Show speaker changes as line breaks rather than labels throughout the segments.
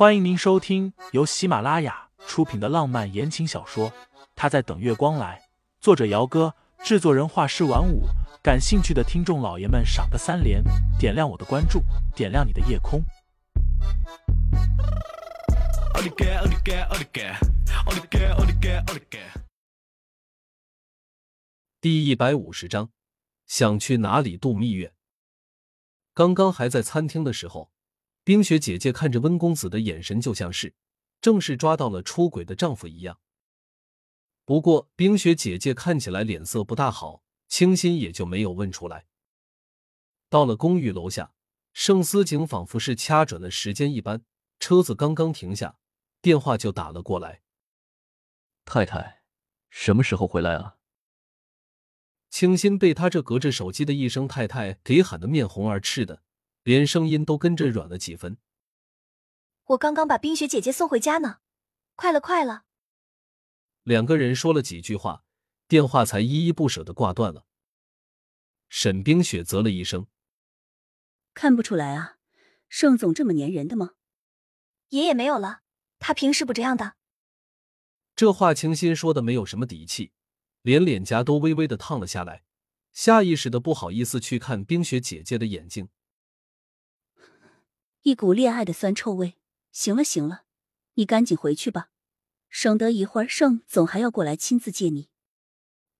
欢迎您收听由喜马拉雅出品的浪漫言情小说《他在等月光来》，作者：姚哥，制作人：画师晚舞。感兴趣的听众老爷们，赏个三连，点亮我的关注，点亮你的夜空。
第一百五十章，想去哪里度蜜月？刚刚还在餐厅的时候。冰雪姐姐看着温公子的眼神，就像是正是抓到了出轨的丈夫一样。不过，冰雪姐姐看起来脸色不大好，清新也就没有问出来。到了公寓楼下，盛思景仿佛是掐准了时间一般，车子刚刚停下，电话就打了过来：“
太太，什么时候回来啊？”
清新被他这隔着手机的一声“太太”给喊得面红耳赤的。连声音都跟着软了几分。
我刚刚把冰雪姐姐送回家呢，快了，快了。
两个人说了几句话，电话才依依不舍的挂断了。沈冰雪啧了一声：“
看不出来啊，盛总这么粘人的吗？”
爷爷没有了，他平时不这样的。
这话清新说的没有什么底气，连脸颊都微微的烫了下来，下意识的不好意思去看冰雪姐姐的眼睛。
一股恋爱的酸臭味。行了行了，你赶紧回去吧，省得一会儿盛总还要过来亲自接你。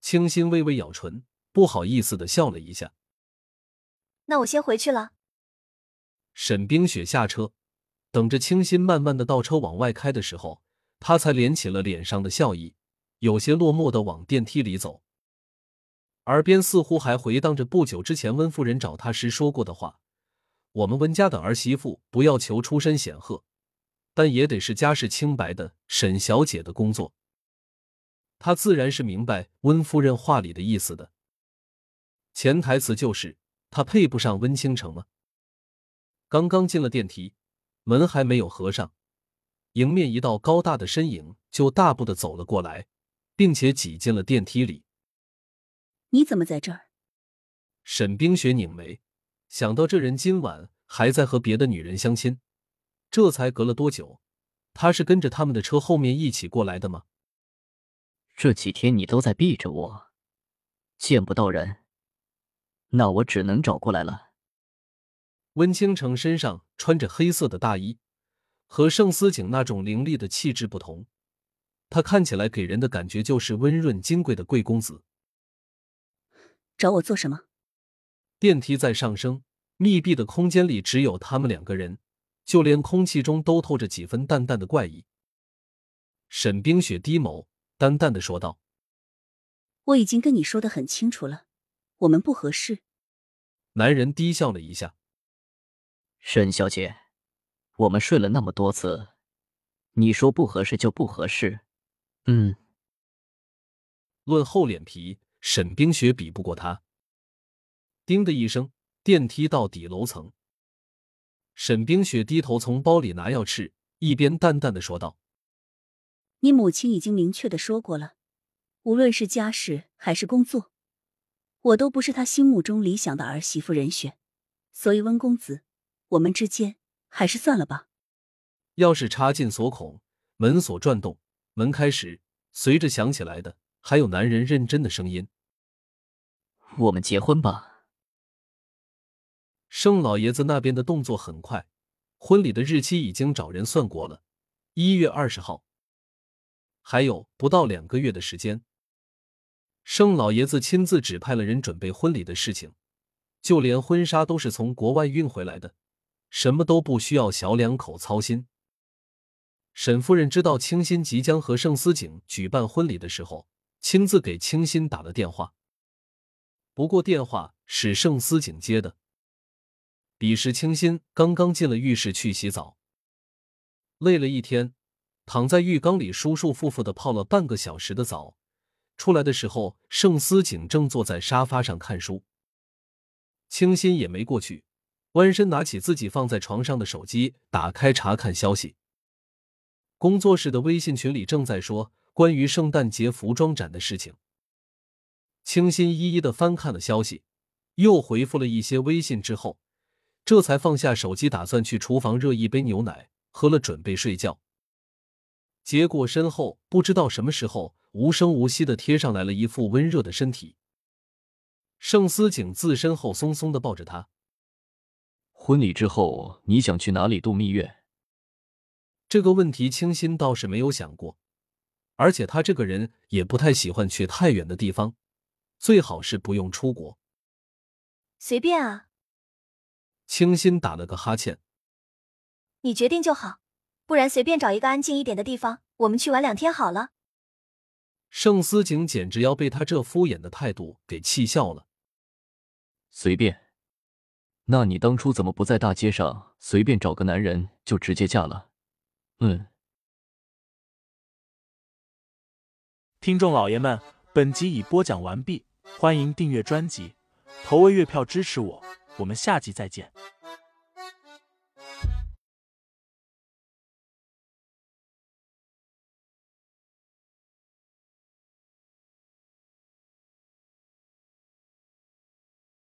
清新微微咬唇，不好意思的笑了一下。
那我先回去了。
沈冰雪下车，等着清新慢慢的倒车往外开的时候，她才敛起了脸上的笑意，有些落寞的往电梯里走，耳边似乎还回荡着不久之前温夫人找她时说过的话。我们温家的儿媳妇不要求出身显赫，但也得是家世清白的沈小姐的工作。她自然是明白温夫人话里的意思的，潜台词就是她配不上温倾城吗？刚刚进了电梯，门还没有合上，迎面一道高大的身影就大步的走了过来，并且挤进了电梯里。
你怎么在这儿？
沈冰雪拧眉。想到这人今晚还在和别的女人相亲，这才隔了多久？他是跟着他们的车后面一起过来的吗？
这几天你都在避着我，见不到人，那我只能找过来了。
温倾城身上穿着黑色的大衣，和盛思景那种凌厉的气质不同，他看起来给人的感觉就是温润金贵的贵公子。
找我做什么？
电梯在上升，密闭的空间里只有他们两个人，就连空气中都透着几分淡淡的怪异。沈冰雪低眸，淡淡的说道：“
我已经跟你说的很清楚了，我们不合适。”
男人低笑了一下：“
沈小姐，我们睡了那么多次，你说不合适就不合适。嗯，
论厚脸皮，沈冰雪比不过他。”叮的一声，电梯到底楼层。沈冰雪低头从包里拿钥匙，一边淡淡的说道：“
你母亲已经明确的说过了，无论是家事还是工作，我都不是她心目中理想的儿媳妇人选。所以温公子，我们之间还是算了吧。”
钥匙插进锁孔，门锁转动，门开时，随着响起来的还有男人认真的声音：“
我们结婚吧。”
盛老爷子那边的动作很快，婚礼的日期已经找人算过了，一月二十号，还有不到两个月的时间。盛老爷子亲自指派了人准备婚礼的事情，就连婚纱都是从国外运回来的，什么都不需要小两口操心。沈夫人知道清新即将和盛思景举办婚礼的时候，亲自给清新打了电话，不过电话是盛思景接的。彼时，清新刚刚进了浴室去洗澡，累了一天，躺在浴缸里舒舒服服的泡了半个小时的澡。出来的时候，盛思景正坐在沙发上看书，清新也没过去，弯身拿起自己放在床上的手机，打开查看消息。工作室的微信群里正在说关于圣诞节服装展的事情。清新一一的翻看了消息，又回复了一些微信之后。这才放下手机，打算去厨房热一杯牛奶，喝了准备睡觉。结果身后不知道什么时候无声无息的贴上来了一副温热的身体。盛思景自身后松松的抱着他。
婚礼之后你想去哪里度蜜月？
这个问题清新倒是没有想过，而且他这个人也不太喜欢去太远的地方，最好是不用出国。
随便啊。
清新打了个哈欠。
你决定就好，不然随便找一个安静一点的地方，我们去玩两天好了。
盛思景简直要被他这敷衍的态度给气笑了。
随便？那你当初怎么不在大街上随便找个男人就直接嫁了？嗯。
听众老爷们，本集已播讲完毕，欢迎订阅专辑，投喂月票支持我，我们下集再见。